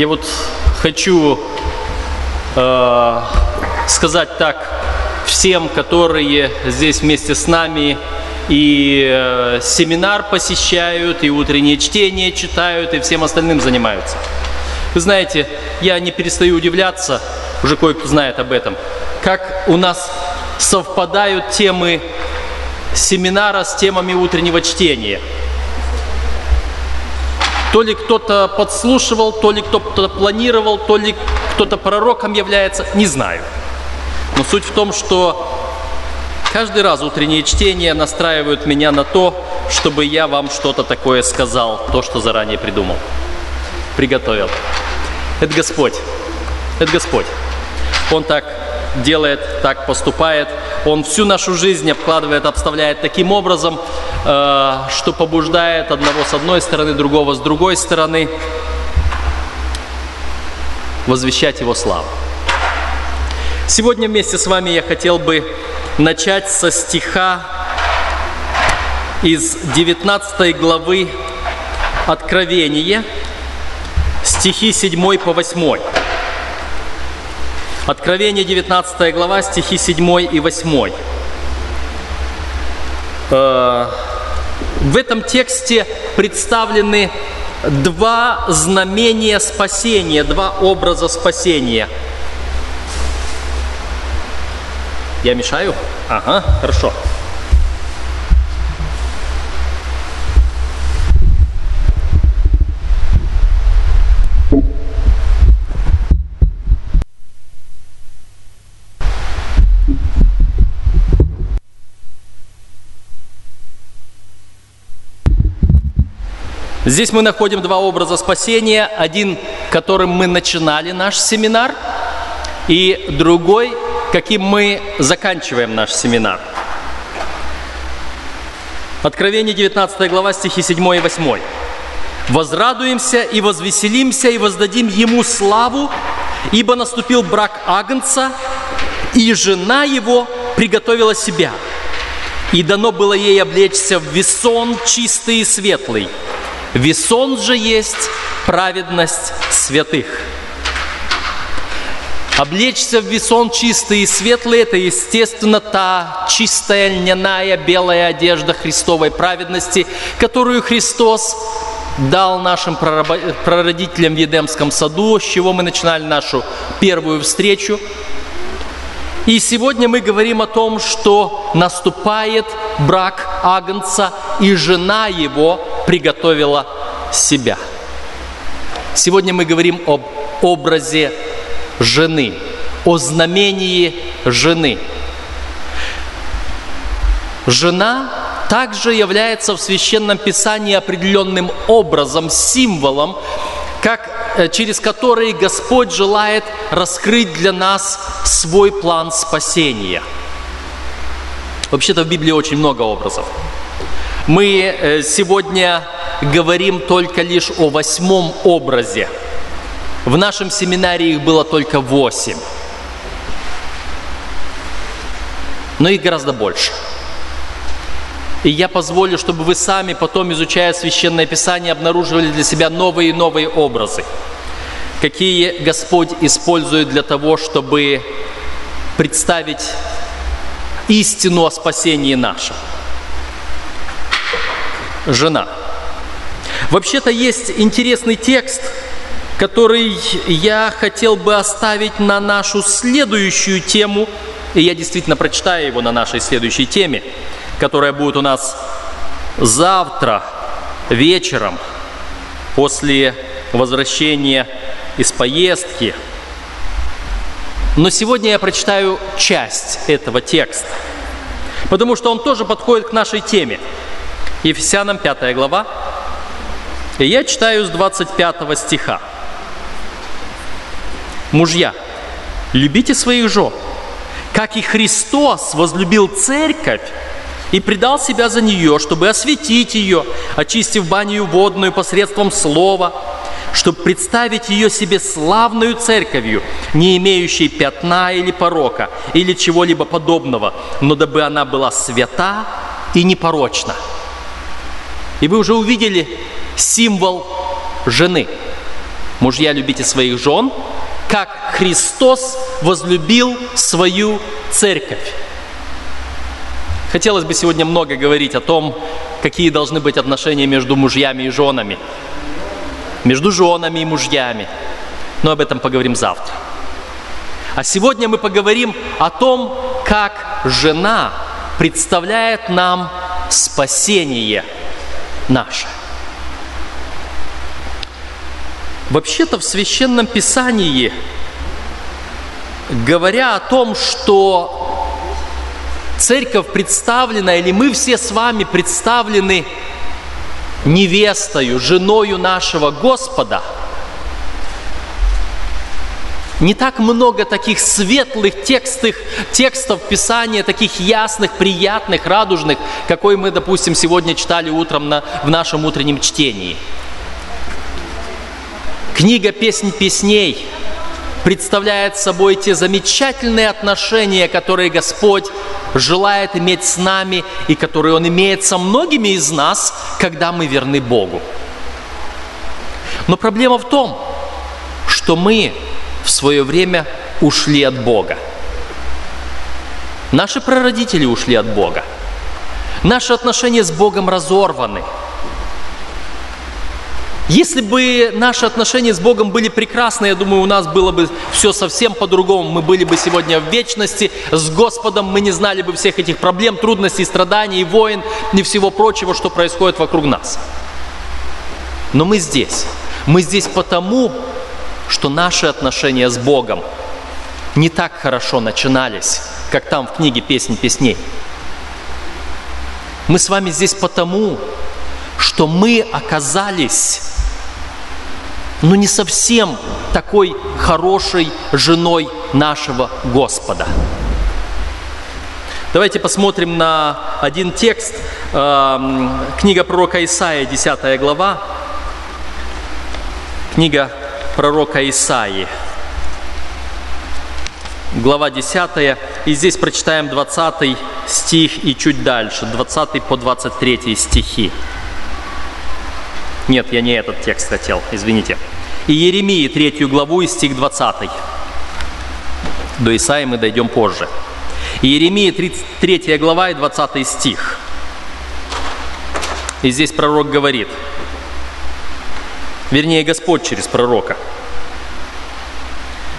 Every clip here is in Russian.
Я вот хочу э, сказать так всем, которые здесь вместе с нами и э, семинар посещают, и утреннее чтение читают, и всем остальным занимаются. Вы знаете, я не перестаю удивляться, уже кое-кто знает об этом, как у нас совпадают темы семинара с темами утреннего чтения. То ли кто-то подслушивал, то ли кто-то планировал, то ли кто-то пророком является, не знаю. Но суть в том, что каждый раз утреннее чтение настраивают меня на то, чтобы я вам что-то такое сказал, то, что заранее придумал, приготовил. Это Господь. Это Господь. Он так делает, так поступает. Он всю нашу жизнь обкладывает, обставляет таким образом, э, что побуждает одного с одной стороны, другого с другой стороны возвещать Его славу. Сегодня вместе с вами я хотел бы начать со стиха из 19 главы Откровения, стихи 7 по 8. Откровение 19 глава, стихи 7 и 8. Э, в этом тексте представлены два знамения спасения, два образа спасения. Я мешаю? Ага, хорошо. Здесь мы находим два образа спасения. Один, которым мы начинали наш семинар, и другой, каким мы заканчиваем наш семинар. Откровение 19 глава, стихи 7 и 8. «Возрадуемся и возвеселимся и воздадим Ему славу, ибо наступил брак Агнца, и жена его приготовила себя, и дано было ей облечься в весон чистый и светлый, Весон же есть праведность святых. Облечься в весон чистый и светлый – это, естественно, та чистая льняная белая одежда Христовой праведности, которую Христос дал нашим прародителям в Едемском саду, с чего мы начинали нашу первую встречу. И сегодня мы говорим о том, что наступает брак Агнца, и жена его приготовила себя. Сегодня мы говорим об образе жены, о знамении жены. Жена также является в Священном Писании определенным образом, символом, как, э, через который Господь желает раскрыть для нас свой план спасения. Вообще-то в Библии очень много образов. Мы э, сегодня говорим только лишь о восьмом образе. В нашем семинаре их было только восемь. Но их гораздо больше. И я позволю, чтобы вы сами потом, изучая Священное Писание, обнаруживали для себя новые и новые образы, какие Господь использует для того, чтобы представить истину о спасении нашем жена. Вообще-то есть интересный текст, который я хотел бы оставить на нашу следующую тему, и я действительно прочитаю его на нашей следующей теме, которая будет у нас завтра вечером после возвращения из поездки. Но сегодня я прочитаю часть этого текста, потому что он тоже подходит к нашей теме – Ефесянам 5 глава. И я читаю с 25 стиха. Мужья, любите своих жен, как и Христос возлюбил церковь и предал себя за нее, чтобы осветить ее, очистив баню водную посредством слова, чтобы представить ее себе славную церковью, не имеющей пятна или порока, или чего-либо подобного, но дабы она была свята и непорочна. И вы уже увидели символ жены. Мужья, любите своих жен, как Христос возлюбил свою церковь. Хотелось бы сегодня много говорить о том, какие должны быть отношения между мужьями и женами, между женами и мужьями. Но об этом поговорим завтра. А сегодня мы поговорим о том, как жена представляет нам спасение наше. Вообще-то в Священном Писании, говоря о том, что церковь представлена, или мы все с вами представлены невестою, женою нашего Господа, не так много таких светлых текстов, текстов Писания, таких ясных, приятных, радужных, какой мы, допустим, сегодня читали утром на, в нашем утреннем чтении – Книга «Песнь песней» представляет собой те замечательные отношения, которые Господь желает иметь с нами и которые Он имеет со многими из нас, когда мы верны Богу. Но проблема в том, что мы в свое время ушли от Бога. Наши прародители ушли от Бога. Наши отношения с Богом разорваны – если бы наши отношения с Богом были прекрасны, я думаю, у нас было бы все совсем по-другому. Мы были бы сегодня в вечности с Господом, мы не знали бы всех этих проблем, трудностей, страданий, войн и всего прочего, что происходит вокруг нас. Но мы здесь. Мы здесь потому, что наши отношения с Богом не так хорошо начинались, как там в книге «Песнь песней». Мы с вами здесь потому, что мы оказались но не совсем такой хорошей женой нашего Господа. Давайте посмотрим на один текст. Эм, книга пророка Исаия, 10 глава. Книга пророка Исаии, глава 10. И здесь прочитаем 20 стих и чуть дальше, 20 по 23 стихи. Нет, я не этот текст хотел, извините. И Еремии, третью главу, и стих 20. До Исаи мы дойдем позже. И Еремия, 33 глава и 20 стих. И здесь пророк говорит, вернее, Господь через пророка.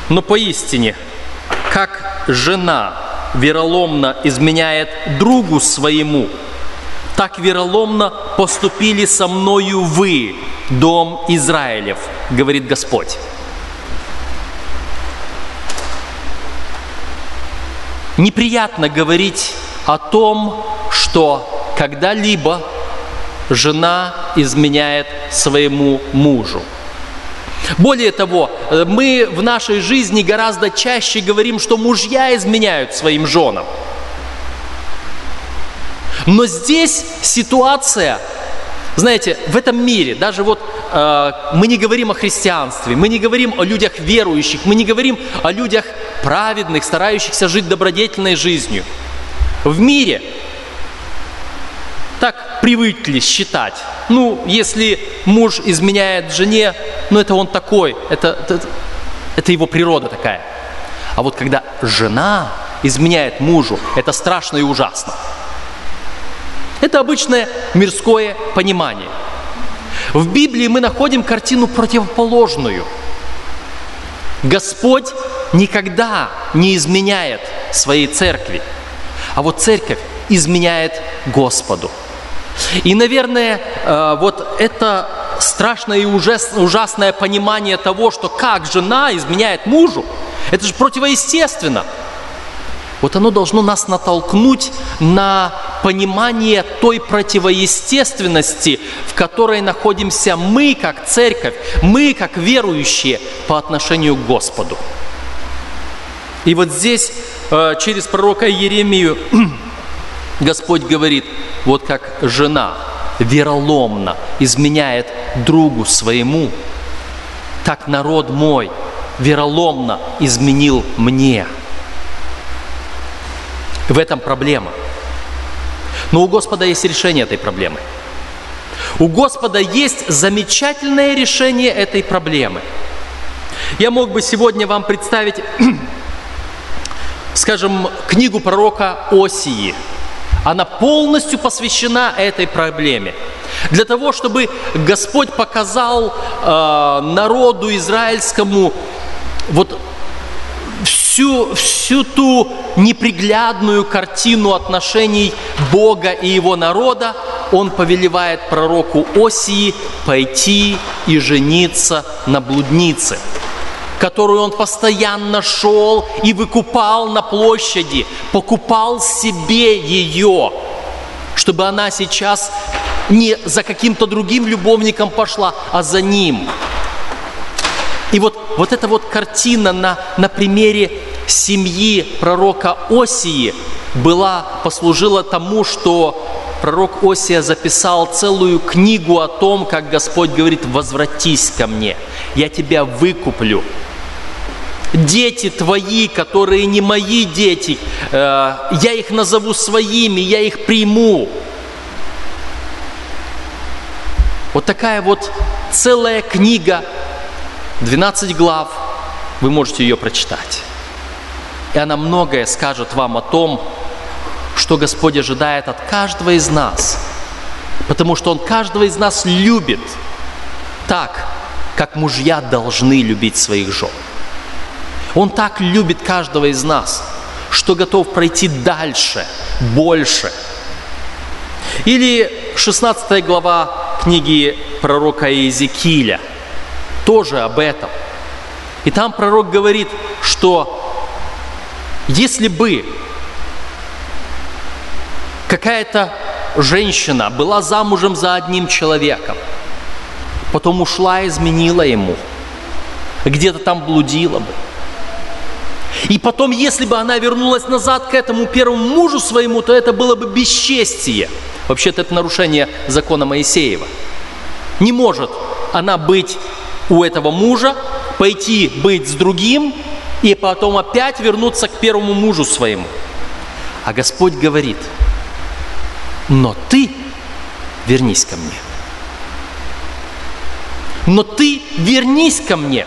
Но поистине, как жена вероломно изменяет другу своему, так вероломно поступили со мною вы, дом Израилев, говорит Господь. Неприятно говорить о том, что когда-либо жена изменяет своему мужу. Более того, мы в нашей жизни гораздо чаще говорим, что мужья изменяют своим женам – но здесь ситуация, знаете, в этом мире, даже вот э, мы не говорим о христианстве, мы не говорим о людях верующих, мы не говорим о людях праведных, старающихся жить добродетельной жизнью. В мире привыкли считать. Ну, если муж изменяет жене, ну это он такой, это, это, это его природа такая. А вот когда жена изменяет мужу, это страшно и ужасно. Это обычное мирское понимание. В Библии мы находим картину противоположную. Господь никогда не изменяет своей церкви, а вот церковь изменяет Господу. И, наверное, э, вот это страшное и ужасное понимание того, что как жена изменяет мужу, это же противоестественно – вот оно должно нас натолкнуть на понимание той противоестественности, в которой находимся мы, как церковь, мы, как верующие, по отношению к Господу. И вот здесь э, через пророка Еремию Господь говорит, вот как жена вероломно изменяет другу своему, так народ мой вероломно изменил мне – в этом проблема. Но у Господа есть решение этой проблемы. У Господа есть замечательное решение этой проблемы. Я мог бы сегодня вам представить, скажем, книгу пророка Осии. Она полностью посвящена этой проблеме. Для того, чтобы Господь показал э, народу израильскому вот всю, всю ту неприглядную картину отношений Бога и его народа, он повелевает пророку Осии пойти и жениться на блуднице – которую он постоянно шел и выкупал на площади, покупал себе ее, чтобы она сейчас не за каким-то другим любовником пошла, а за ним. И вот, вот эта вот картина на, на примере семьи пророка Осии была, послужила тому, что пророк Осия записал целую книгу о том, как Господь говорит, возвратись ко мне, я тебя выкуплю, дети твои, которые не мои дети, э, я их назову своими, я их приму. Вот такая вот целая книга, 12 глав, вы можете ее прочитать. И она многое скажет вам о том, что Господь ожидает от каждого из нас. Потому что Он каждого из нас любит так, как мужья должны любить своих жен. Он так любит каждого из нас, что готов пройти дальше, больше. Или 16 глава книги пророка Иезекииля, тоже об этом. И там пророк говорит, что если бы какая-то женщина была замужем за одним человеком, потом ушла, изменила ему, где-то там блудила бы, и потом, если бы она вернулась назад к этому первому мужу своему, то это было бы бесчестие. Вообще-то это нарушение закона Моисеева. Не может она быть у этого мужа, пойти быть с другим и потом опять вернуться к первому мужу своему. А Господь говорит, но ты вернись ко мне. Но ты вернись ко мне.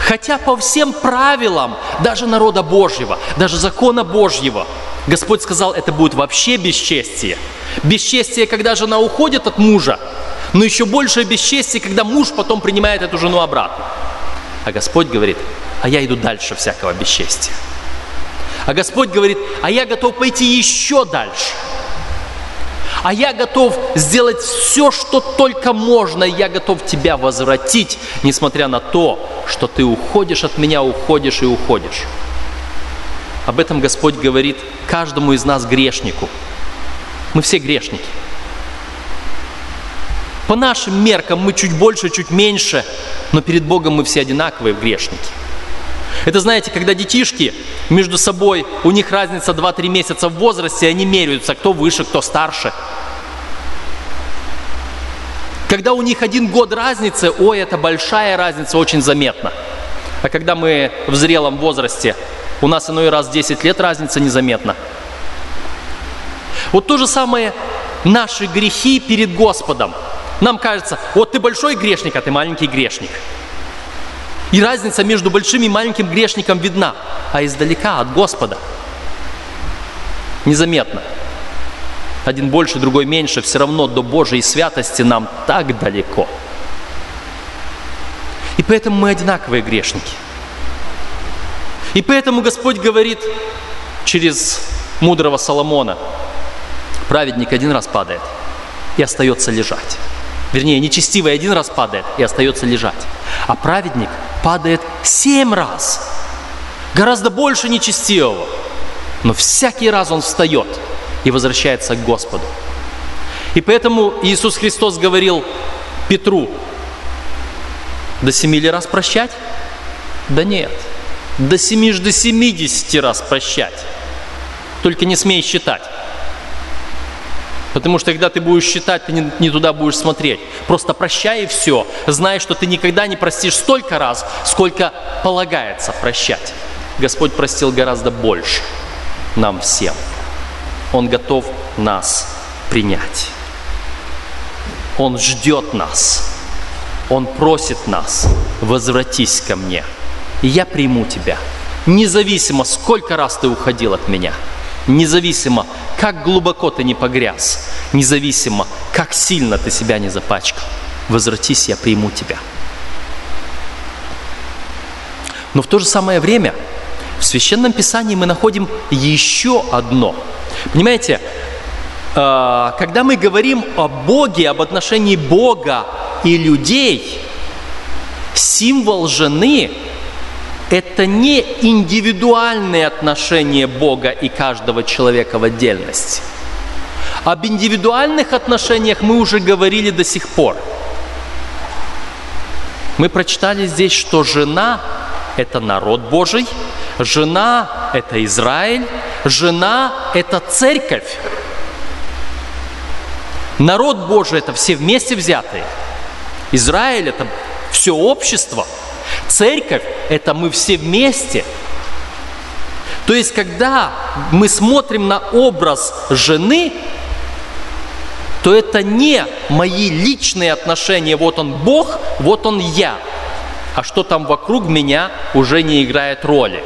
Хотя по всем правилам даже народа Божьего, даже закона Божьего, Господь сказал, это будет вообще бесчестие. Бесчестие, когда жена уходит от мужа, но еще большее бесчестие, когда муж потом принимает эту жену обратно. А Господь говорит, а я иду дальше всякого бесчестия. А Господь говорит, а я готов пойти еще дальше – а я готов сделать все, что только можно, я готов тебя возвратить, несмотря на то, что ты уходишь от меня, уходишь и уходишь. Об этом Господь говорит каждому из нас грешнику. Мы все грешники. По нашим меркам мы чуть больше, чуть меньше, но перед Богом мы все одинаковые грешники. Это, знаете, когда детишки между собой, у них разница 2-3 месяца в возрасте, они меряются, кто выше, кто старше. Когда у них один год разницы, ой, это большая разница, очень заметна. А когда мы в зрелом возрасте, у нас иной раз 10 лет разница незаметна. Вот то же самое наши грехи перед Господом. Нам кажется, вот ты большой грешник, а ты маленький грешник – и разница между большим и маленьким грешником видна, а издалека от Господа незаметно. Один больше, другой меньше, все равно до Божьей святости нам так далеко. И поэтому мы одинаковые грешники. И поэтому Господь говорит через мудрого Соломона, праведник один раз падает и остается лежать. Вернее, нечестивый один раз падает и остается лежать. А праведник падает семь раз. Гораздо больше нечестивого. Но всякий раз он встает и возвращается к Господу. И поэтому Иисус Христос говорил Петру, до семи ли раз прощать? Да нет, до семи до семидесяти раз прощать. Только не смей считать. Потому что когда ты будешь считать, ты не, не туда будешь смотреть. Просто прощай и все. Знай, что ты никогда не простишь столько раз, сколько полагается прощать. Господь простил гораздо больше нам всем. Он готов нас принять. Он ждет нас. Он просит нас, возвратись ко мне, и я приму тебя, независимо, сколько раз ты уходил от меня, независимо, как глубоко ты не погряз, независимо, как сильно ты себя не запачкал. Возвратись, я приму тебя. Но в то же самое время в Священном Писании мы находим еще одно. Понимаете, э, когда мы говорим о Боге, об отношении Бога и людей, символ жены – это не индивидуальные отношения Бога и каждого человека в отдельности. Об индивидуальных отношениях мы уже говорили до сих пор. Мы прочитали здесь, что жена – это народ Божий, жена – это Израиль, жена – это церковь. Народ Божий – это все вместе взятые. Израиль – это все общество. Церковь – это мы все вместе. То есть, когда мы смотрим на образ жены, то это не мои личные отношения, вот он Бог, вот он я, а что там вокруг меня уже не играет роли,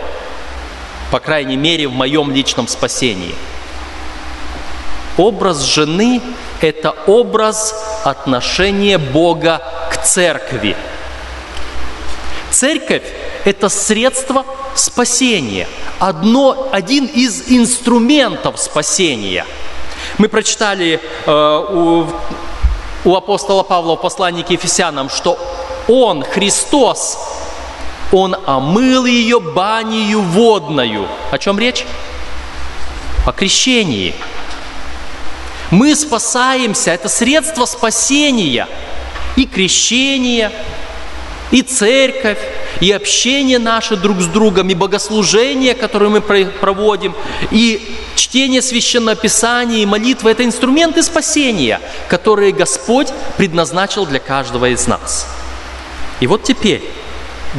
по крайней мере в моем личном спасении. Образ жены – это образ отношения Бога к церкви. Церковь – это средство спасения, одно, один из инструментов спасения – мы прочитали э, у, у апостола Павла в послании к Ефесянам, что Он, Христос, Он омыл ее банию водною. О чем речь? О крещении. Мы спасаемся, это средство спасения. И крещение, и церковь, и общение наше друг с другом, и богослужение, которое мы проводим, и чтение Священного Писания, и молитва – это инструменты спасения, которые Господь предназначил для каждого из нас. И вот теперь,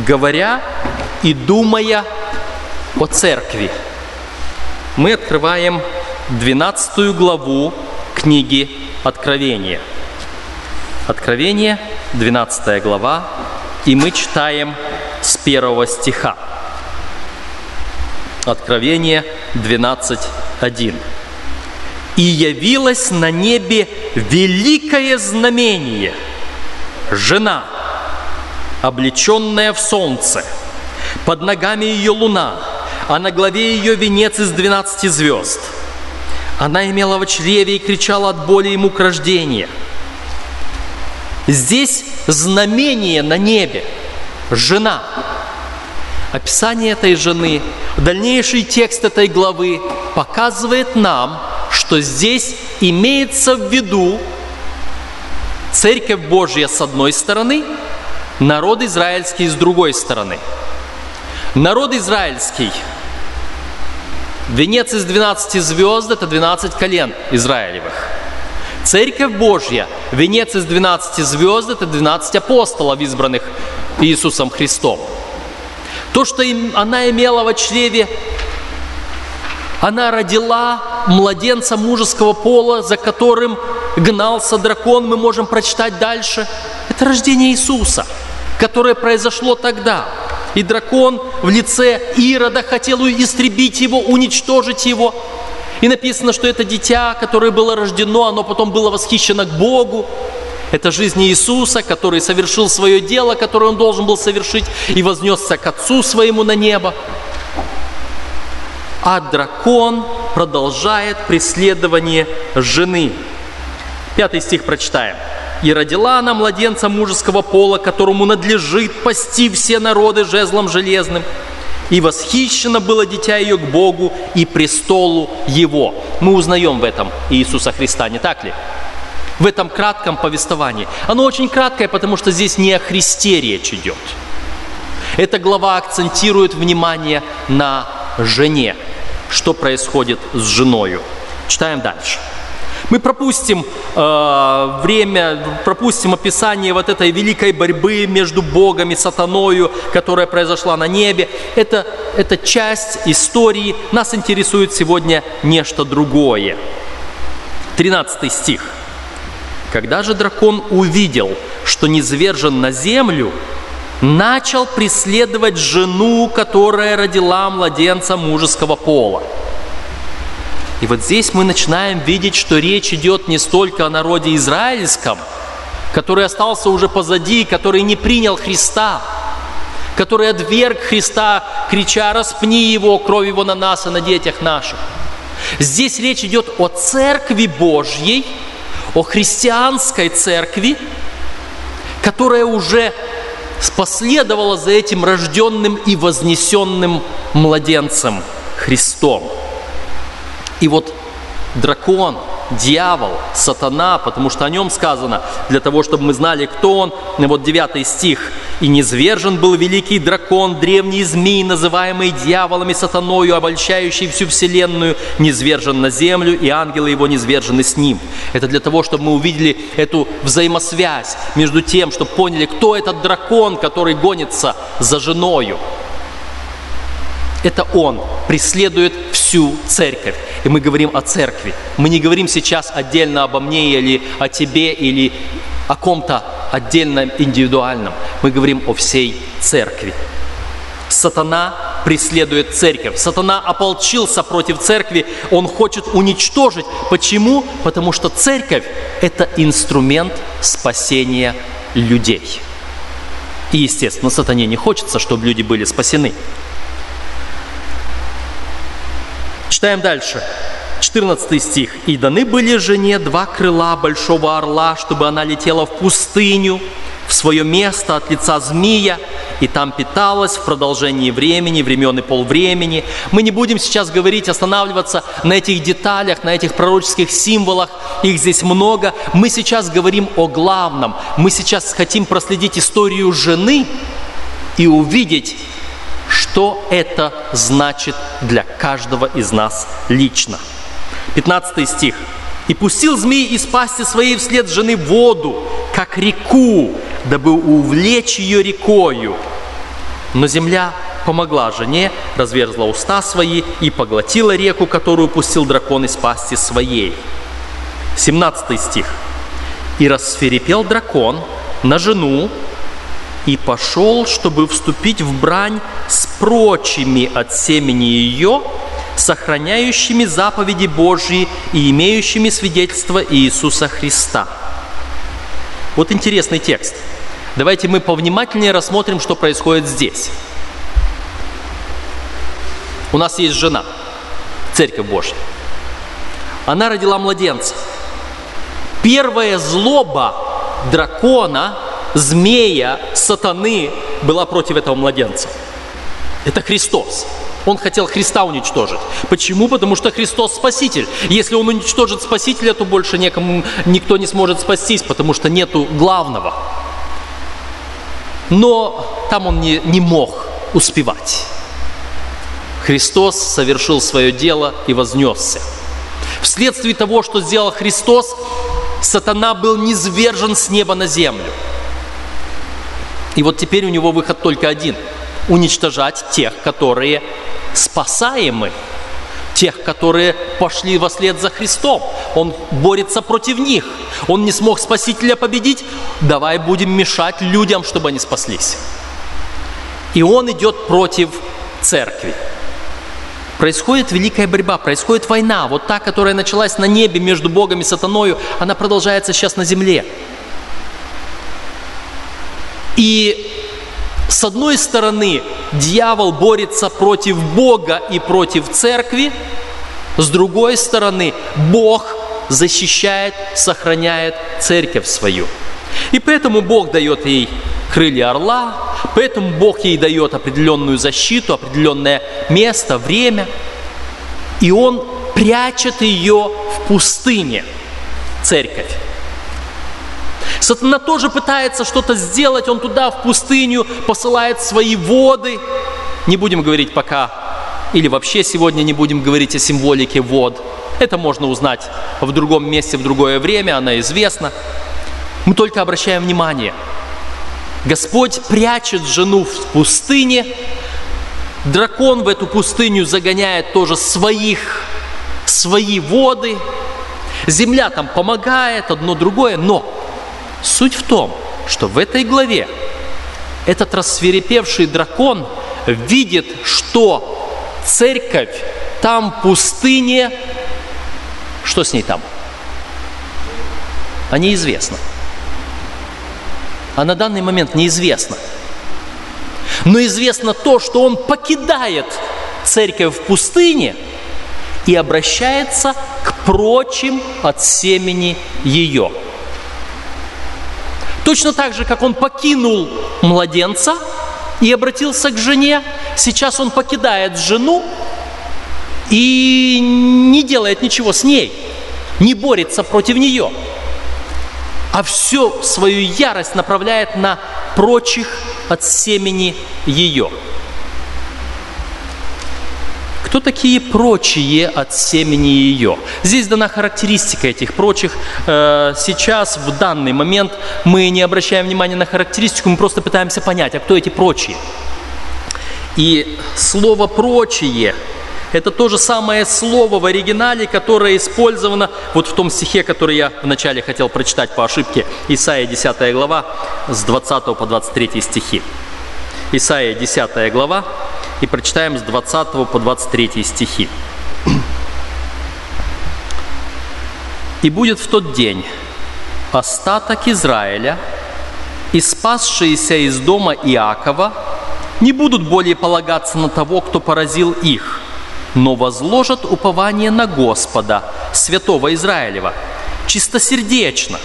говоря и думая о церкви, мы открываем 12 главу книги Откровения. Откровение, 12 глава, и мы читаем с первого стиха. Откровение 12.1. «И явилось на небе великое знамение, жена, облеченная в солнце, под ногами ее луна, а на главе ее венец из двенадцати звезд. Она имела в чреве и кричала от боли и мук рождения. Здесь знамение на небе – жена. Описание этой жены, дальнейший текст этой главы показывает нам, что здесь имеется в виду Церковь Божья с одной стороны, народ израильский с другой стороны. Народ израильский, венец из 12 звезд – это 12 колен Израилевых. Церковь Божья, венец из 12 звезд – это 12 апостолов, избранных Иисусом Христом. То, что она имела в чреве, она родила младенца мужеского пола, за которым гнался дракон, мы можем прочитать дальше. Это рождение Иисуса, которое произошло тогда. И дракон в лице Ирода хотел истребить его, уничтожить его. И написано, что это дитя, которое было рождено, оно потом было восхищено к Богу. Это жизнь Иисуса, который совершил свое дело, которое он должен был совершить, и вознесся к Отцу своему на небо. А дракон продолжает преследование жены. Пятый стих прочитаем. «И родила она младенца мужеского пола, которому надлежит пасти все народы жезлом железным. И восхищено было дитя ее к Богу и престолу его». Мы узнаем в этом Иисуса Христа, не так ли? в этом кратком повествовании. Оно очень краткое, потому что здесь не о Христе речь идет. Эта глава акцентирует внимание на жене, что происходит с женою. Читаем дальше. Мы пропустим э, время, пропустим описание вот этой великой борьбы между Богом и сатаною, которая произошла на небе. Это, это часть истории. Нас интересует сегодня нечто другое. 13 стих Когда же дракон увидел, что низвержен на землю, начал преследовать жену, которая родила младенца мужеского пола. И вот здесь мы начинаем видеть, что речь идет не столько о народе израильском, который остался уже позади, который не принял Христа, который отверг Христа, крича «распни его, кровь его на нас и на детях наших». Здесь речь идет о Церкви Божьей, о христианской церкви, которая уже последовала за этим рожденным и вознесенным младенцем Христом. И вот дракон, дьявол, сатана, потому что о нем сказано, для того, чтобы мы знали, кто он. Вот 9 стих. «И низвержен был великий дракон, древний змей, называемый дьяволом и сатаною, обольщающий всю вселенную, низвержен на землю, и ангелы его низвержены с ним». Это для того, чтобы мы увидели эту взаимосвязь между тем, чтобы поняли, кто этот дракон, который гонится за женою. Это он преследует всю церковь. И мы говорим о церкви. Мы не говорим сейчас отдельно обо мне или о тебе, или о ком-то отдельном, индивидуальном. Мы говорим о всей церкви. Сатана преследует церковь. Сатана ополчился против церкви, он хочет уничтожить. Почему? Потому что церковь – это инструмент спасения людей. И, естественно, сатане не хочется, чтобы люди были спасены. Читаем дальше. 14 стих. «И даны были жене два крыла большого орла, чтобы она летела в пустыню, в свое место от лица змея, и там питалась в продолжении времени, времен и полвремени. Мы не будем сейчас говорить, останавливаться на этих деталях, на этих пророческих символах, их здесь много. Мы сейчас говорим о главном. Мы сейчас хотим проследить историю жены и увидеть, что это значит для каждого из нас лично. 15 стих. «И пустил змей из пасти своей вслед жены воду, как реку, дабы увлечь ее рекою. Но земля помогла жене, разверзла уста свои и поглотила реку, которую пустил дракон из пасти своей». 17 стих. «И расферепел дракон на жену, и пошел, чтобы вступить в брань с прочими от семени ее, сохраняющими заповеди Божьи и имеющими свидетельство Иисуса Христа. Вот интересный текст. Давайте мы повнимательнее рассмотрим, что происходит здесь. У нас есть жена, Церковь Божья. Она родила младенца. Первая злоба дракона змея, сатаны была против этого младенца. Это Христос. Он хотел Христа уничтожить. Почему? Потому что Христос Спаситель. Если Он уничтожит Спасителя, то больше некому, никто не сможет спастись, потому что нету главного. Но там он не, не мог успевать. Христос совершил свое дело и вознесся. Вследствие того, что сделал Христос, сатана был низвержен с неба на землю. И вот теперь у него выход только один – уничтожать тех, которые спасаемы, тех, которые пошли во след за Христом. Он борется против них. Он не смог Спасителя победить, давай будем мешать людям, чтобы они спаслись. И он идет против церкви. Происходит великая борьба, происходит война. Вот та, которая началась на небе между Богом и сатаною, она продолжается сейчас на земле. И с одной стороны, дьявол борется против Бога и против церкви, с другой стороны, Бог защищает, сохраняет церковь свою. И поэтому Бог дает ей крылья орла, поэтому Бог ей дает определенную защиту, определенное место, время, и Он прячет ее в пустыне, церковь. Сатана тоже пытается что-то сделать, он туда, в пустыню, посылает свои воды. Не будем говорить пока, или вообще сегодня не будем говорить о символике вод. Это можно узнать в другом месте, в другое время, она известна. Мы только обращаем внимание. Господь прячет жену в пустыне, дракон в эту пустыню загоняет тоже своих, свои воды – Земля там помогает, одно другое, но суть в том, что в этой главе этот рассверепевший дракон видит, что церковь там в пустыне, что с ней там? А неизвестно. А на данный момент неизвестно. Но известно то, что он покидает церковь в пустыне и обращается к прочим от семени ее. Точно так же, как он покинул младенца и обратился к жене, сейчас он покидает жену и не делает ничего с ней, не борется против нее, а всю свою ярость направляет на прочих от семени ее. Кто такие прочие от семени ее? Здесь дана характеристика этих прочих. Э, сейчас, в данный момент, мы не обращаем внимания на характеристику, мы просто пытаемся понять, а кто эти прочие? И слово «прочие» это то же самое слово в оригинале, которое использовано вот в том стихе, который я вначале хотел прочитать по ошибке. Исаия 10 глава с 20 по 23 стихи. Исаия 10 глава и прочитаем с 20 по 23 стихи. «И будет в тот день остаток Израиля и спасшиеся из дома Иакова не будут более полагаться на того, кто поразил их, но возложат упование на Господа, святого Израилева, чистосердечно.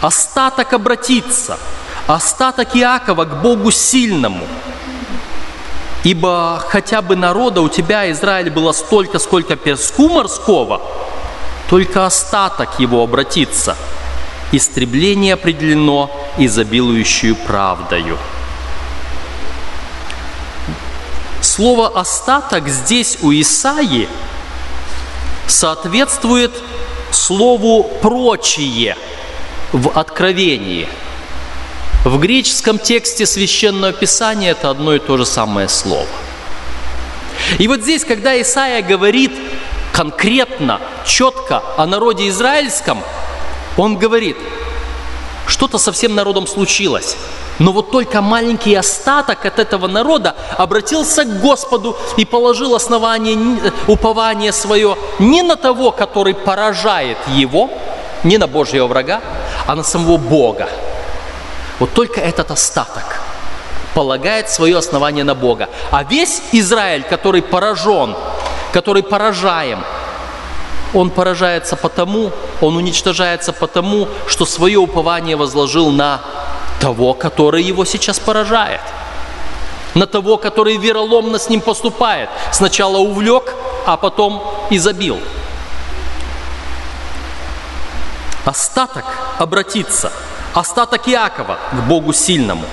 Остаток обратится, остаток Иакова к Богу сильному – Ибо хотя бы народа у тебя, Израиль, было столько, сколько песку морского, только остаток его обратится. Истребление определено изобилующую правдою. Слово «остаток» здесь у Исаи соответствует слову «прочие» в Откровении – в греческом тексте Священного Писания это одно и то же самое слово. И вот здесь, когда Исаия говорит конкретно, четко о народе израильском, он говорит, что-то со всем народом случилось. Но вот только маленький остаток от этого народа обратился к Господу и положил основание, упование свое не на того, который поражает его, не на Божьего врага, а на самого Бога. Вот только этот остаток полагает свое основание на Бога. А весь Израиль, который поражен, который поражаем, он поражается потому, он уничтожается потому, что свое упование возложил на того, который его сейчас поражает. На того, который вероломно с ним поступает. Сначала увлек, а потом и забил. Остаток обратится – остаток Иакова к Богу сильному.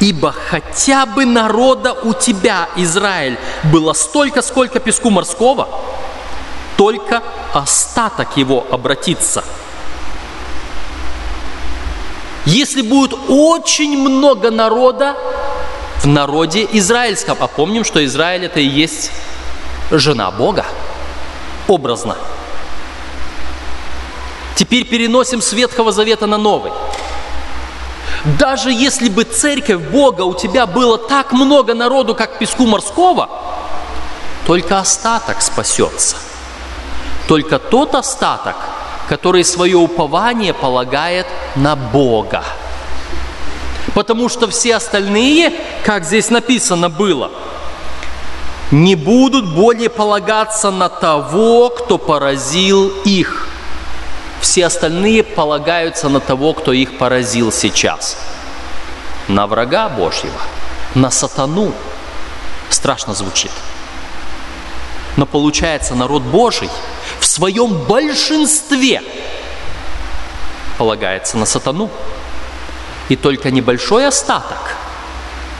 Ибо хотя бы народа у тебя, Израиль, было столько, сколько песку морского, только остаток его обратится. Если будет очень много народа в народе израильском, а помним, что Израиль это и есть жена Бога, образно – Теперь переносим с Ветхого Завета на Новый. Даже если бы церковь Бога у тебя было так много народу, как песку морского, только остаток спасется. Только тот остаток, который свое упование полагает на Бога. Потому что все остальные, как здесь написано было, не будут более полагаться на того, кто поразил их. Все остальные полагаются на того, кто их поразил сейчас. На врага Божьего, на сатану. Страшно звучит. Но получается, народ Божий в своем большинстве полагается на сатану. И только небольшой остаток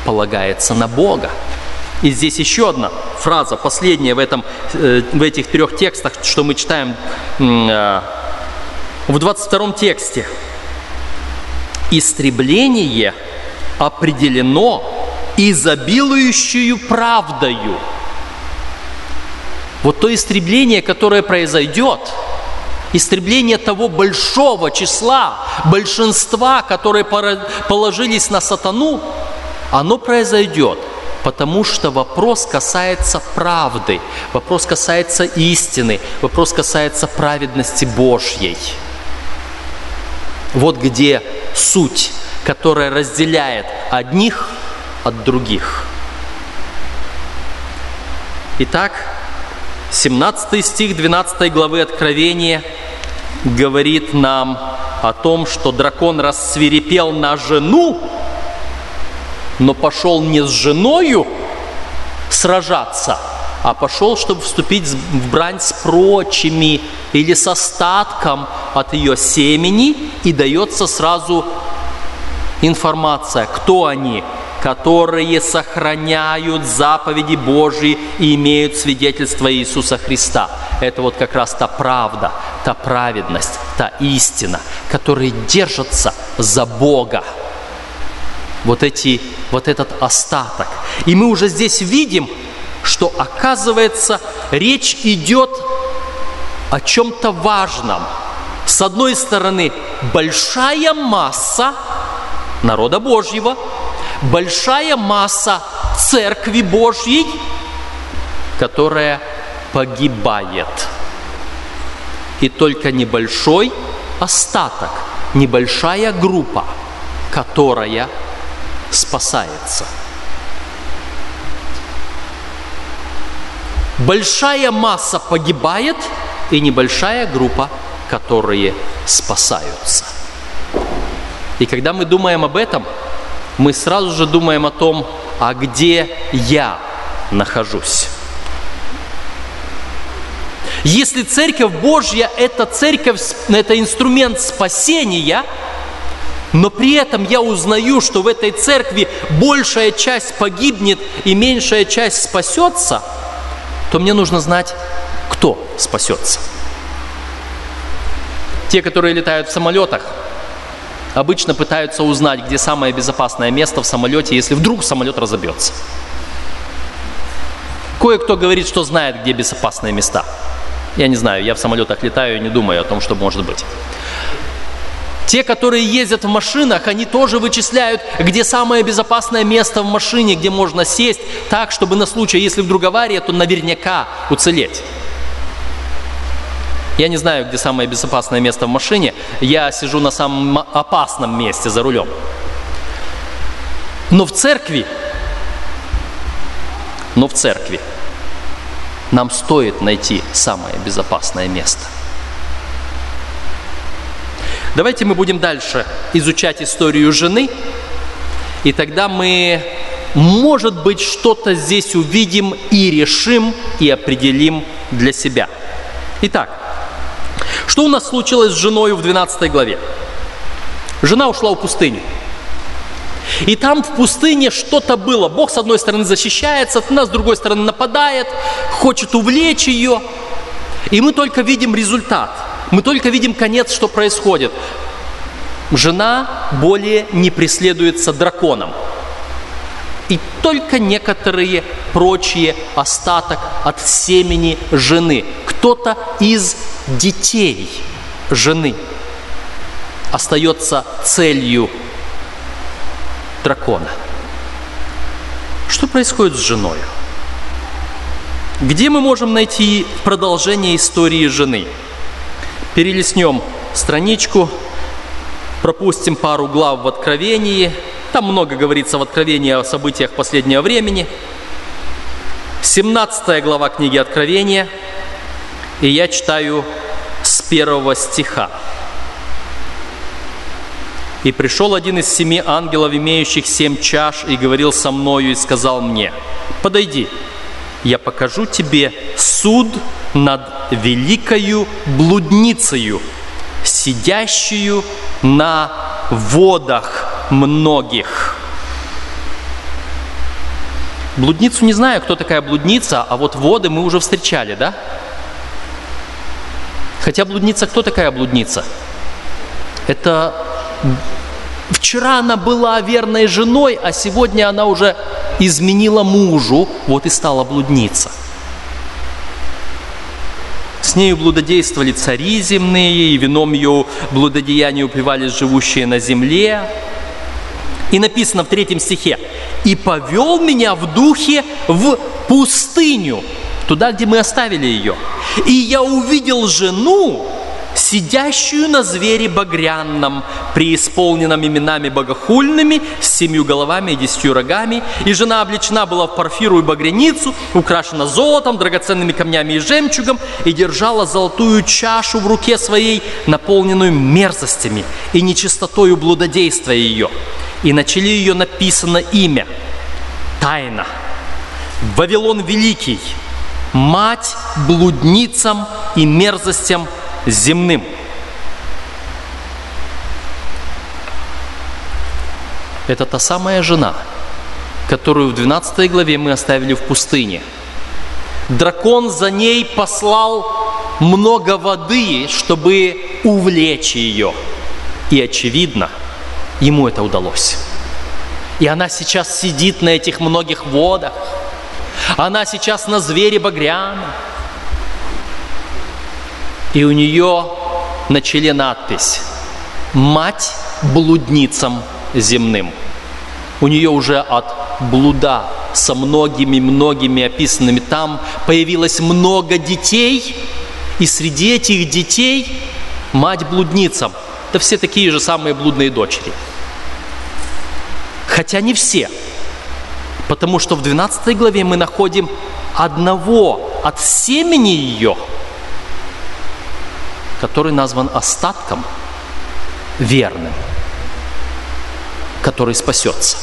полагается на Бога. И здесь еще одна фраза, последняя в, этом, э, в этих трех текстах, что мы читаем э, в 22 тексте. Истребление определено изобилующую правдою. Вот то истребление, которое произойдет, истребление того большого числа, большинства, которые положились на сатану, оно произойдет, потому что вопрос касается правды, вопрос касается истины, вопрос касается праведности Божьей. Вот где суть, которая разделяет одних от других. Итак, 17 стих 12 главы Откровения говорит нам о том, что дракон рассверепел на жену, но пошел не с женою сражаться, а пошел, чтобы вступить в брань с прочими или с остатком от ее семени, и дается сразу информация, кто они, которые сохраняют заповеди Божьи и имеют свидетельство Иисуса Христа. Это вот как раз та правда, та праведность, та истина, которые держатся за Бога. Вот, эти, вот этот остаток. И мы уже здесь видим, что оказывается речь идет о чем-то важном. С одной стороны, большая масса народа Божьего – большая масса Церкви Божьей, которая погибает. И только небольшой остаток, небольшая группа, которая спасается. Большая масса погибает, и небольшая группа, которые спасаются. И когда мы думаем об этом – мы сразу же думаем о том, а где я нахожусь. Если Церковь Божья – это церковь, это инструмент спасения, но при этом я узнаю, что в этой церкви большая часть погибнет и меньшая часть спасется, то мне нужно знать, кто спасется. Те, которые летают в самолетах – обычно пытаются узнать, где самое безопасное место в самолете, если вдруг самолет разобьется. Кое-кто говорит, что знает, где безопасные места. Я не знаю, я в самолетах летаю и не думаю о том, что может быть. Те, которые ездят в машинах, они тоже вычисляют, где самое безопасное место в машине, где можно сесть так, чтобы на случай, если вдруг авария, то наверняка уцелеть. Я не знаю, где самое безопасное место в машине. Я сижу на самом опасном месте за рулем. Но в церкви, но в церкви нам стоит найти самое безопасное место. Давайте мы будем дальше изучать историю жены, и тогда мы, может быть, что-то здесь увидим и решим, и определим для себя. Итак, что у нас случилось с женой в 12 главе? Жена ушла в пустыню. И там в пустыне что-то было. Бог с одной стороны защищается, от нас с другой стороны нападает, хочет увлечь ее. И мы только видим результат. Мы только видим конец, что происходит. Жена более не преследуется драконом. И только некоторые прочие остаток от семени жены. Кто-то из детей жены остается целью дракона. Что происходит с женой? Где мы можем найти продолжение истории жены? Перелистнем страничку, пропустим пару глав в Откровении. Там много говорится в Откровении о событиях последнего времени. 17 глава книги Откровения – и я читаю с первого стиха. «И пришел один из семи ангелов, имеющих семь чаш, и говорил со мною, и сказал мне, «Подойди, я покажу тебе суд над великою блудницею, сидящую на водах многих». Блудницу не знаю, кто такая блудница, а вот воды мы уже встречали, да? Хотя блудница, кто такая блудница? Это вчера она была верной женой, а сегодня она уже изменила мужу, вот и стала блудница. С нею блудодействовали цари земные, и вином ее блудодеяния упивались живущие на земле. И написано в третьем стихе, «И повел меня в духе в пустыню, туда, где мы оставили ее. И я увидел жену, сидящую на звере багрянном, преисполненном именами богохульными, с семью головами и десятью рогами, и жена облечена была в парфиру и багряницу, украшена золотом, драгоценными камнями и жемчугом, и держала золотую чашу в руке своей, наполненную мерзостями и нечистотою блудодействия ее. И начали ее написано имя – Тайна, Вавилон Великий, мать блудницам и мерзостям земным. Это та самая жена, которую в 12 главе мы оставили в пустыне. Дракон за ней послал много воды, чтобы увлечь ее. И очевидно, ему это удалось. И она сейчас сидит на этих многих водах. Она сейчас на звере багряна и у нее на челе надпись «Мать блудницам земным». У нее уже от блуда со многими-многими описанными там появилось много детей, и среди этих детей мать блудницам. Да все такие же самые блудные дочери. Хотя не все. Потому что в 12 главе мы находим одного от семени ее – который назван остатком верным, который спасется.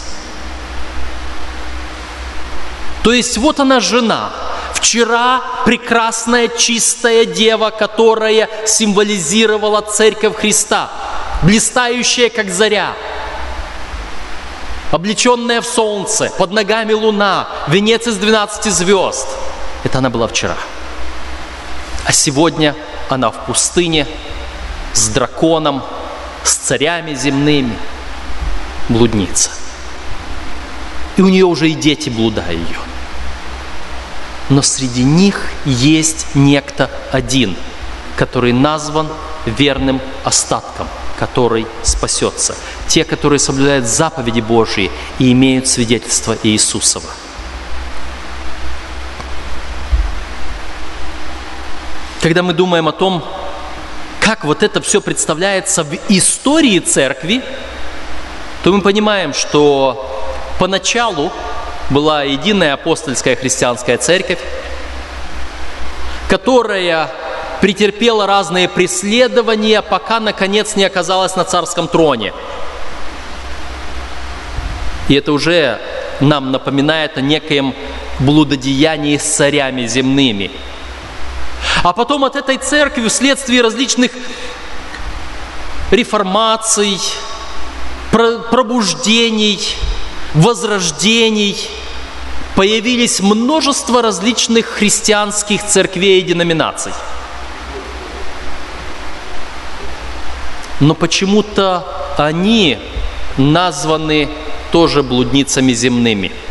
То есть вот она жена, вчера прекрасная чистая дева, которая символизировала церковь Христа, блистающая как заря, облеченная в солнце, под ногами луна, венец из 12 звезд. Это она была вчера. А сегодня она в пустыне с драконом, с царями земными, блудница. И у нее уже и дети блуда ее. Но среди них есть некто один, который назван верным остатком, который спасется. Те, которые соблюдают заповеди Божьи и имеют свидетельство Иисусова. Когда мы думаем о том, как вот это все представляется в истории церкви, то мы понимаем, что поначалу была единая апостольская христианская церковь, которая претерпела разные преследования, пока наконец не оказалась на царском троне. И это уже нам напоминает о некоем блудодеянии с царями земными – а потом от этой церкви вследствие различных реформаций, пробуждений, возрождений появились множество различных христианских церквей и деноминаций. Но почему-то они названы тоже блудницами земными –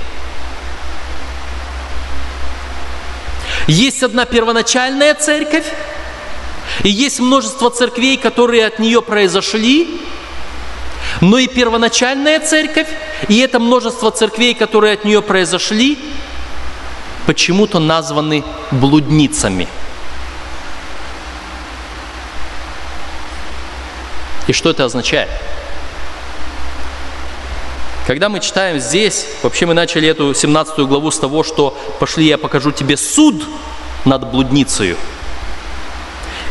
Есть одна первоначальная церковь, и есть множество церквей, которые от нее произошли, но и первоначальная церковь, и это множество церквей, которые от нее произошли, почему-то названы блудницами. И что это означает? Когда мы читаем здесь, вообще мы начали эту 17 главу с того, что «пошли, я покажу тебе суд над блудницей».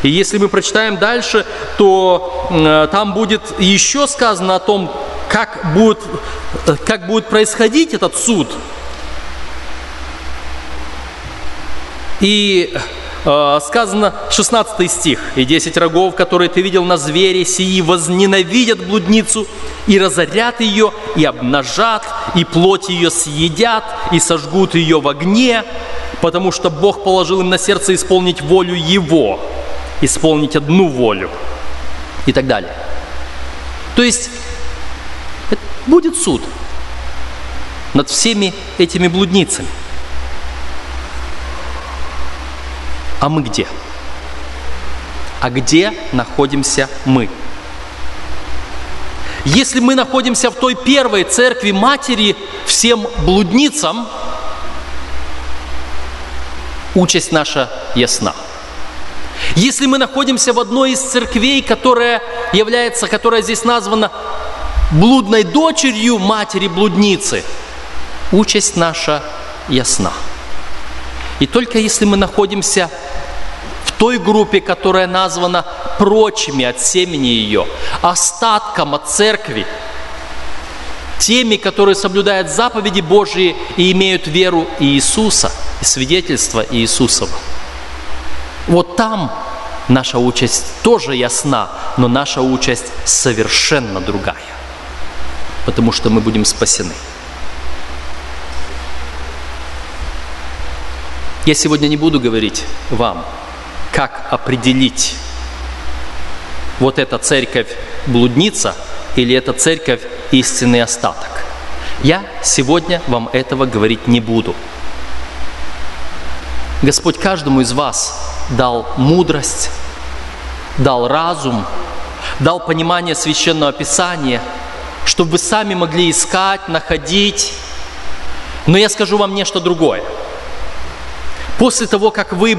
И если мы прочитаем дальше, то э, там будет еще сказано о том, как будет, э, как будет происходить этот суд. И сказано 16 стих. «И десять рогов, которые ты видел на звере, сии возненавидят блудницу, и разорят ее, и обнажат, и плоть ее съедят, и сожгут ее в огне, потому что Бог положил им на сердце исполнить волю Его, исполнить одну волю и так далее. То есть будет суд над всеми этими блудницами. А мы где? а где находимся мы. Если мы находимся в той первой церкви матери всем блудницам, участь наша ясна. Если мы находимся в одной из церквей, которая является, которая здесь названа блудной дочерью матери блудницы, участь наша ясна. И только если мы находимся той группе, которая названа прочими от семени ее, остатком от церкви, теми, которые соблюдают заповеди Божьи и имеют веру Иисуса и свидетельство Иисусова. Вот там наша участь тоже ясна, но наша участь совершенно другая, потому что мы будем спасены. Я сегодня не буду говорить вам, как определить, вот эта церковь блудница или эта церковь истинный остаток. Я сегодня вам этого говорить не буду. Господь каждому из вас дал мудрость, дал разум, дал понимание священного писания, чтобы вы сами могли искать, находить. Но я скажу вам нечто другое – после того, как вы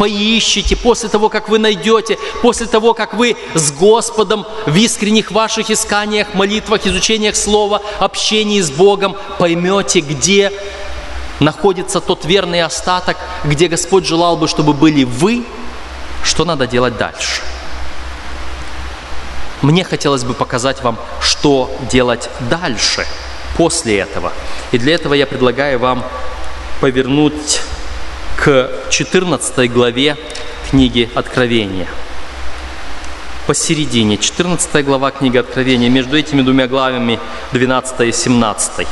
поищете, после того, как вы найдете, после того, как вы с Господом в искренних ваших исканиях, молитвах, изучениях Слова, общении с Богом поймете, где находится тот верный остаток, где Господь желал бы, чтобы были вы, что надо делать дальше. Мне хотелось бы показать вам, что делать дальше, после этого. И для этого я предлагаю вам повернуть к 14 главе книги Откровения. Посередине, 14 глава книги Откровения, между этими двумя главами 12 и 17.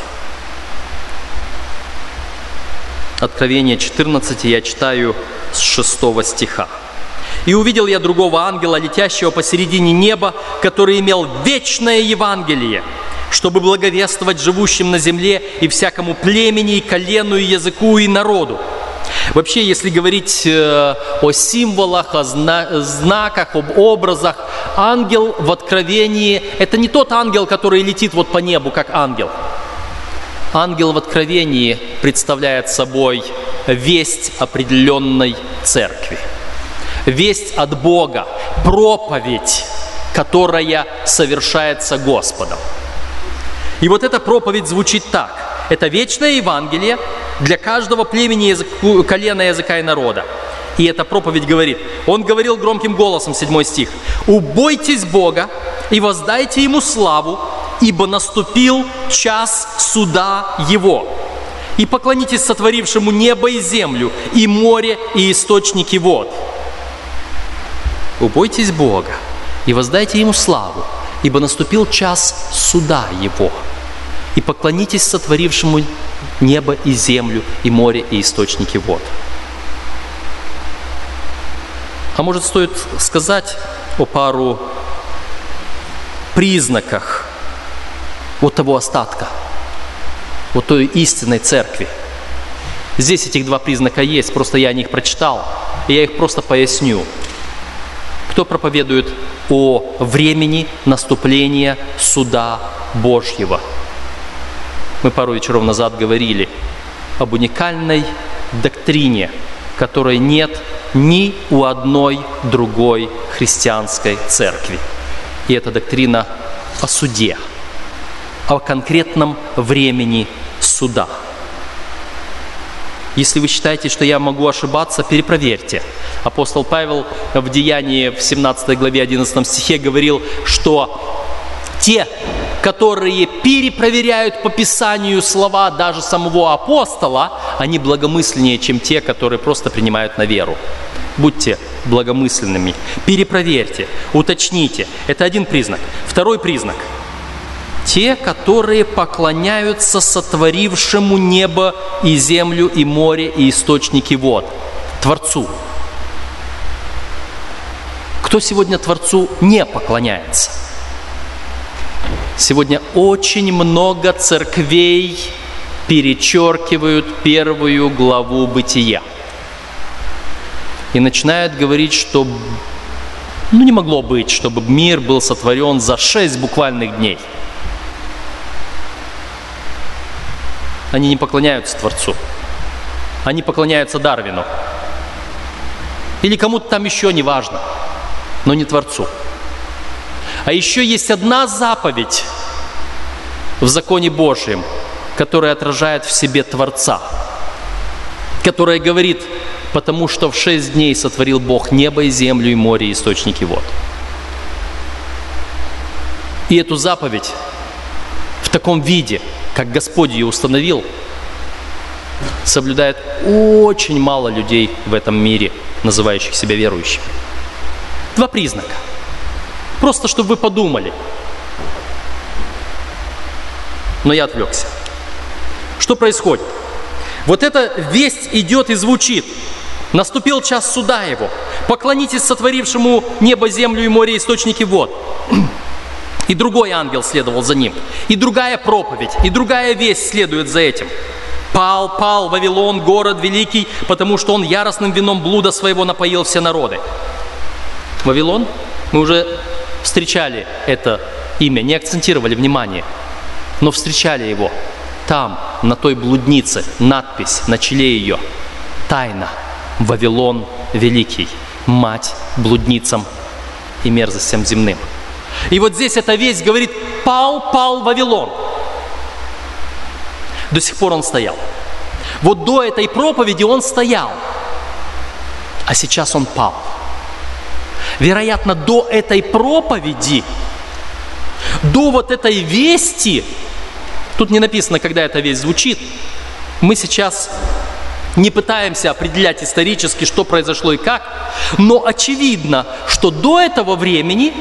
Откровение 14 я читаю с 6 стиха. «И увидел я другого ангела, летящего посередине неба, который имел вечное Евангелие, чтобы благовествовать живущим на земле и всякому племени, и колену, и языку, и народу. Вообще, если говорить э, о символах, о знаках, об образах, ангел в Откровении – это не тот ангел, который летит вот по небу, как ангел. Ангел в Откровении представляет собой весть определенной церкви. Весть от Бога, проповедь, которая совершается Господом. И вот эта проповедь звучит так. Это вечное Евангелие, для каждого племени, языку, колена, языка и народа. И эта проповедь говорит, он говорил громким голосом, 7 стих, «Убойтесь Бога и воздайте Ему славу, ибо наступил час суда Его. И поклонитесь сотворившему небо и землю, и море, и источники вод». Убойтесь Бога и воздайте Ему славу, ибо наступил час суда Его. И поклонитесь сотворившему небо и землю, и море, и источники вод. А может стоит сказать о пару признаках вот того остатка, вот той истинной церкви. Здесь этих два признака есть, просто я о них прочитал, и я их просто поясню. Кто проповедует о времени наступления суда Божьего – мы пару вечеров назад говорили об уникальной доктрине, которой нет ни у одной другой христианской церкви. И это доктрина о суде, о конкретном времени суда. Если вы считаете, что я могу ошибаться, перепроверьте. Апостол Павел в Деянии в 17 главе 11 стихе говорил, что те, которые перепроверяют по Писанию слова даже самого апостола, они благомысленнее, чем те, которые просто принимают на веру. Будьте благомысленными, перепроверьте, уточните. Это один признак. Второй признак. Те, которые поклоняются сотворившему небо и землю, и море, и источники вод, Творцу. Кто сегодня Творцу не поклоняется? Сегодня очень много церквей перечеркивают первую главу бытия и начинают говорить, что Ну не могло быть, чтобы мир был сотворен за шесть буквальных дней. Они не поклоняются Творцу. Они поклоняются Дарвину. Или кому-то там еще, не важно, но не Творцу. А еще есть одна заповедь в законе Божьем, которая отражает в себе Творца, которая говорит, потому что в шесть дней сотворил Бог небо и землю и море и источники вод. И эту заповедь в таком виде, как Господь ее установил, соблюдает очень мало людей в этом мире, называющих себя верующими. Два признака. Просто чтобы вы подумали. Но я отвлекся. Что происходит? Вот эта весть идет и звучит. Наступил час суда его. Поклонитесь сотворившему небо, землю и море, источники вод. И другой ангел следовал за ним. И другая проповедь, и другая весть следует за этим. Пал, пал Вавилон, город великий, потому что он яростным вином блуда своего напоил все народы. Вавилон, мы уже встречали это имя, не акцентировали внимание, но встречали его. Там, на той блуднице, надпись на челе ее. Тайна. Вавилон великий. Мать блудницам и мерзостям земным. И вот здесь эта весть говорит, пал, пал Вавилон. До сих пор он стоял. Вот до этой проповеди он стоял, а сейчас он пал. Вероятно, до этой проповеди, до вот этой вести, тут не написано, когда эта весть звучит, мы сейчас не пытаемся определять исторически, что произошло и как, но очевидно, что до этого времени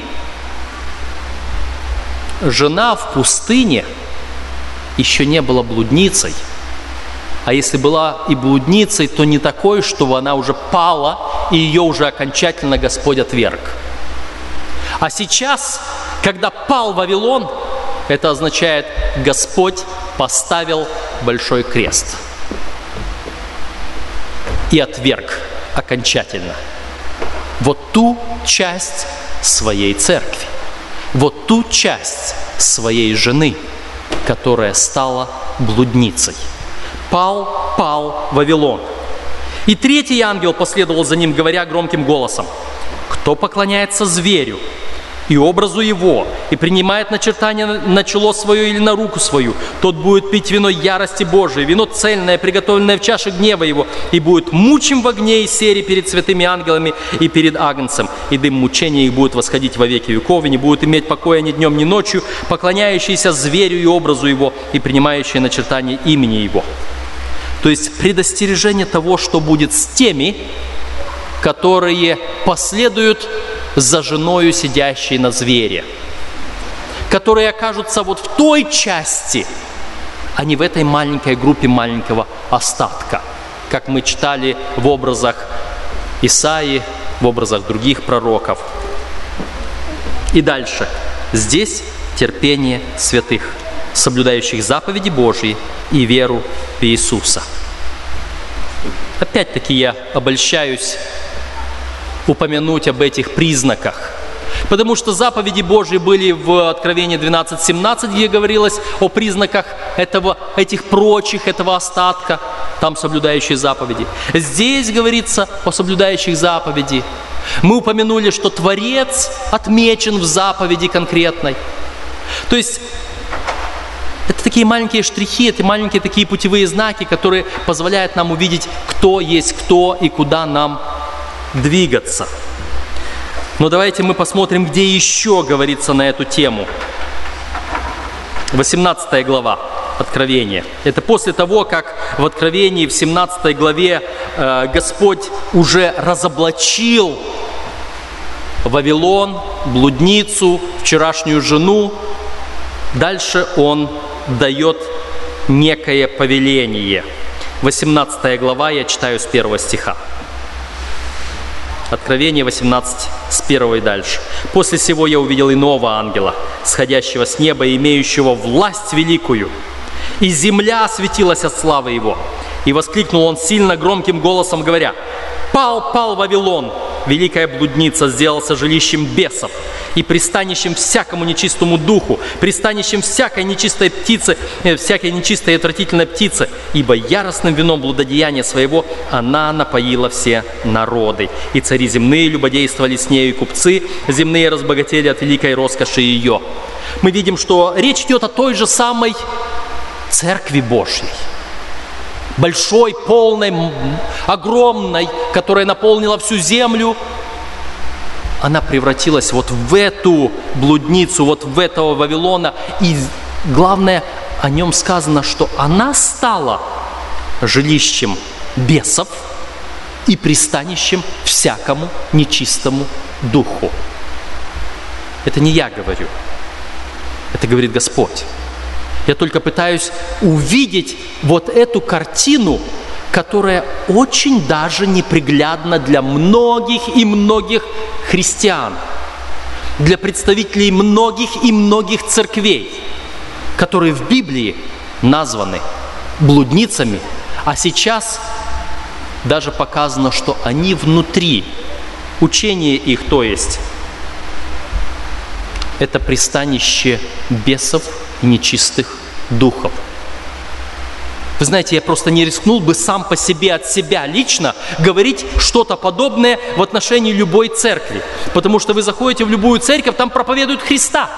жена в пустыне еще не была блудницей. А если была и блудницей, то не такой, чтобы она уже пала, и ее уже окончательно Господь отверг. А сейчас, когда пал Вавилон, это означает, Господь поставил большой крест и отверг окончательно вот ту часть своей церкви вот ту часть своей жены, которая стала блудницей. Пал, пал Вавилон. И третий ангел последовал за ним, говоря громким голосом, «Кто поклоняется зверю и образу его, и принимает начертание на чело свое или на руку свою, тот будет пить вино ярости Божией, вино цельное, приготовленное в чаше гнева его, и будет мучим в огне и сере перед святыми ангелами и перед Агнцем, и дым мучения их будет восходить во веки веков, и не будет иметь покоя ни днем, ни ночью, поклоняющиеся зверю и образу его, и принимающие начертание имени его». То есть предостережение того, что будет с теми, которые последуют за женою, сидящей на звере, которые окажутся вот в той части, а не в этой маленькой группе маленького остатка, как мы читали в образах Исаи, в образах других пророков. И дальше. Здесь терпение святых, соблюдающих заповеди Божьи и веру в Иисуса. Опять-таки я обольщаюсь упомянуть об этих признаках. Потому что заповеди Божьи были в Откровении 12.17, где говорилось о признаках этого, этих прочих, этого остатка, там соблюдающие заповеди. Здесь говорится о соблюдающих заповеди. Мы упомянули, что Творец отмечен в заповеди конкретной. То есть это такие маленькие штрихи, это маленькие такие путевые знаки, которые позволяют нам увидеть, кто есть кто и куда нам двигаться. Но давайте мы посмотрим, где еще говорится на эту тему. 18 глава Откровения. Это после того, как в Откровении в 17 главе э, Господь уже разоблачил Вавилон, блудницу, вчерашнюю жену. Дальше Он дает некое повеление. 18 глава, я читаю с первого стиха. Откровение 18, с 1 и дальше. «После всего я увидел иного ангела, сходящего с неба, имеющего власть великую, и земля осветилась от славы его. И воскликнул он сильно громким голосом, говоря, «Пал, пал Вавилон, великая блудница, сделался жилищем бесов и пристанищем всякому нечистому духу, пристанищем всякой нечистой птицы, э, всякой нечистой и отвратительной птицы, ибо яростным вином блудодеяния своего она напоила все народы. И цари земные любодействовали с нею, и купцы земные разбогатели от великой роскоши ее. Мы видим, что речь идет о той же самой Церкви Божьей – большой, полной, огромной, которая наполнила всю землю, она превратилась вот в эту блудницу, вот в этого Вавилона. И главное, о нем сказано, что она стала жилищем бесов и пристанищем всякому нечистому духу. Это не я говорю, это говорит Господь. Я только пытаюсь увидеть вот эту картину, которая очень даже неприглядна для многих и многих христиан, для представителей многих и многих церквей, которые в Библии названы блудницами, а сейчас даже показано, что они внутри, учение их, то есть, это пристанище бесов, нечистых духов. Вы знаете, я просто не рискнул бы сам по себе от себя лично говорить что-то подобное в отношении любой церкви. Потому что вы заходите в любую церковь, там проповедуют Христа.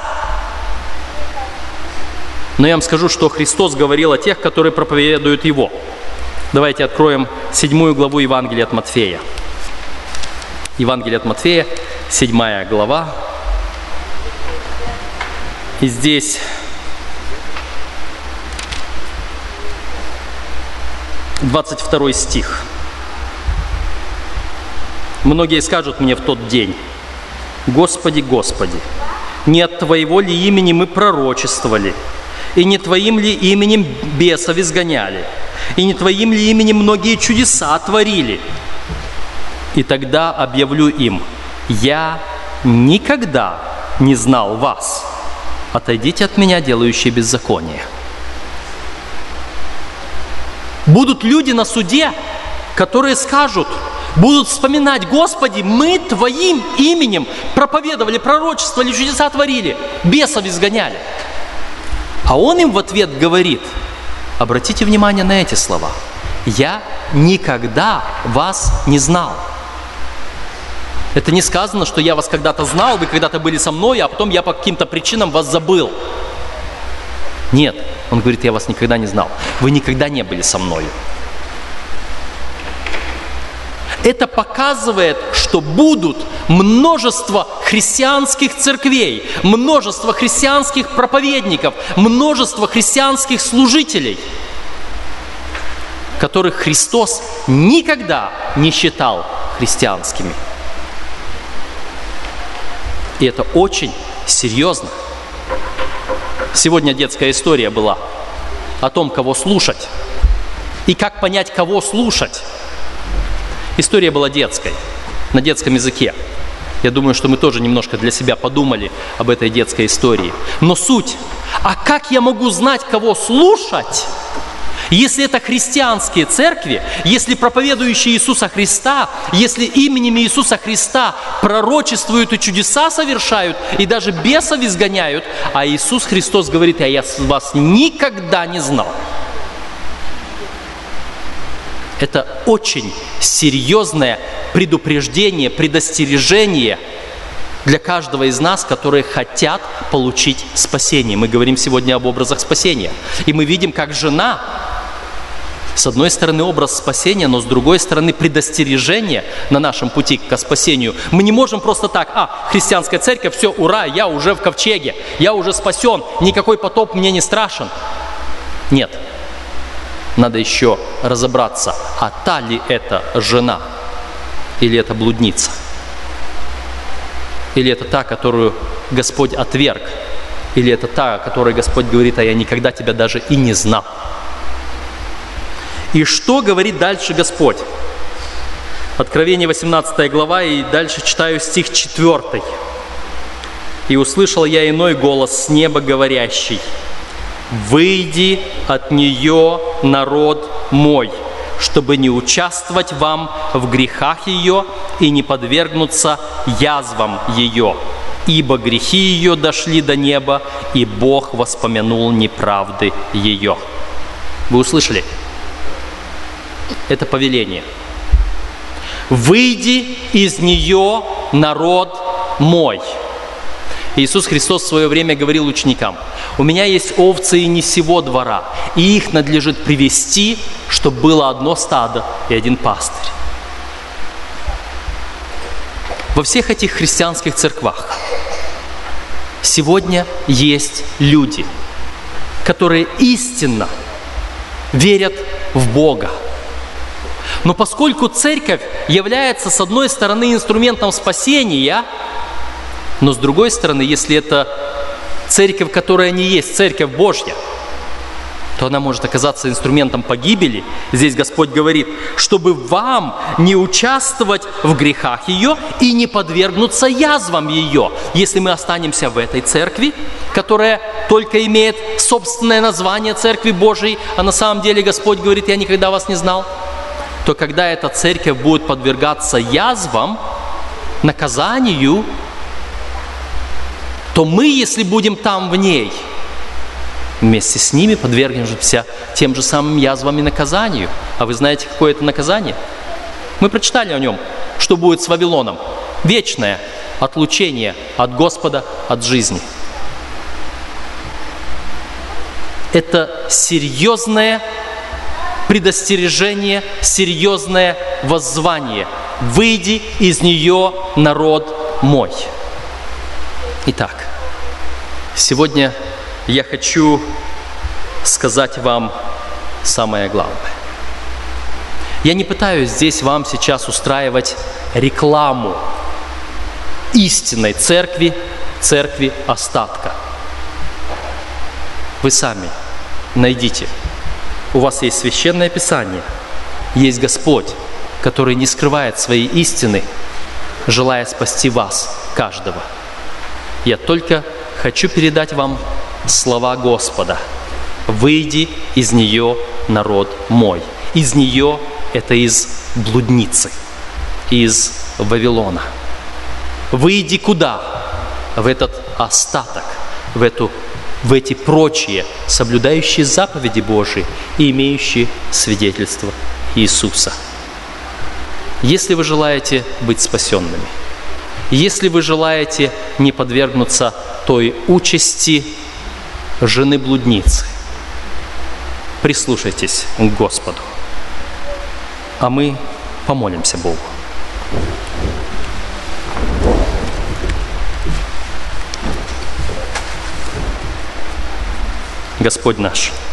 Но я вам скажу, что Христос говорил о тех, которые проповедуют Его. Давайте откроем седьмую главу Евангелия от Матфея. Евангелие от Матфея, седьмая глава. И здесь 22 стих. Многие скажут мне в тот день, Господи, Господи, не от Твоего ли имени мы пророчествовали, и не Твоим ли именем бесов изгоняли, и не Твоим ли именем многие чудеса творили? И тогда объявлю им, я никогда не знал вас. Отойдите от меня, делающие беззаконие. Будут люди на суде, которые скажут, будут вспоминать, Господи, мы Твоим именем проповедовали, пророчествовали, чудеса творили, бесов изгоняли. А он им в ответ говорит, обратите внимание на эти слова, я никогда вас не знал. Это не сказано, что я вас когда-то знал, вы когда-то были со мной, а потом я по каким-то причинам вас забыл. Нет, он говорит, я вас никогда не знал. Вы никогда не были со мною. Это показывает, что будут множество христианских церквей, множество христианских проповедников, множество христианских служителей, которых Христос никогда не считал христианскими. И это очень серьезно. Сегодня детская история была о том, кого слушать и как понять, кого слушать. История была детской, на детском языке. Я думаю, что мы тоже немножко для себя подумали об этой детской истории. Но суть, а как я могу знать, кого слушать, если это христианские церкви, если проповедующие Иисуса Христа, если именем Иисуса Христа пророчествуют и чудеса совершают, и даже бесов изгоняют, а Иисус Христос говорит, а я вас никогда не знал. Это очень серьезное предупреждение, предостережение для каждого из нас, которые хотят получить спасение. Мы говорим сегодня об образах спасения. И мы видим, как жена с одной стороны образ спасения, но с другой стороны предостережение на нашем пути к спасению. Мы не можем просто так, а, христианская церковь, все, ура, я уже в ковчеге, я уже спасен, никакой потоп мне не страшен. Нет, надо еще разобраться, а та ли это жена или это блудница? Или это та, которую Господь отверг? Или это та, о которой Господь говорит, а я никогда тебя даже и не знал? И что говорит дальше Господь? Откровение 18 глава, и дальше читаю стих 4. «И услышал я иной голос с неба говорящий, «Выйди от нее, народ мой, чтобы не участвовать вам в грехах ее и не подвергнуться язвам ее. Ибо грехи ее дошли до неба, и Бог воспомянул неправды ее. Вы услышали? Это повеление. Выйди из нее, народ мой. Иисус Христос в свое время говорил ученикам, «У меня есть овцы и не сего двора, и их надлежит привести, чтобы было одно стадо и один пастырь». Во всех этих христианских церквах сегодня есть люди, которые истинно верят в Бога. Но поскольку церковь является, с одной стороны, инструментом спасения, но с другой стороны, если это церковь, которая не есть церковь Божья, то она может оказаться инструментом погибели. Здесь Господь говорит, чтобы вам не участвовать в грехах ее и не подвергнуться язвам ее. Если мы останемся в этой церкви, которая только имеет собственное название Церкви Божией, а на самом деле Господь говорит, я никогда вас не знал, то когда эта церковь будет подвергаться язвам, наказанию, то мы, если будем там в ней, вместе с ними подвергнемся тем же самым язвам и наказанию. А вы знаете, какое это наказание? Мы прочитали о нем, что будет с Вавилоном. Вечное отлучение от Господа, от жизни. Это серьезное предостережение, серьезное воззвание. «Выйди из нее, народ мой». Итак, Сегодня я хочу сказать вам самое главное. Я не пытаюсь здесь вам сейчас устраивать рекламу истинной церкви, церкви остатка. Вы сами найдите. У вас есть священное писание, есть Господь, который не скрывает своей истины, желая спасти вас, каждого. Я только хочу передать вам слова Господа. «Выйди из нее, народ мой». Из нее – это из блудницы, из Вавилона. Выйди куда? В этот остаток, в, эту, в эти прочие, соблюдающие заповеди Божии и имеющие свидетельство Иисуса. Если вы желаете быть спасенными, если вы желаете не подвергнуться той участи жены блудницы. Прислушайтесь к Господу, а мы помолимся Богу. Господь наш –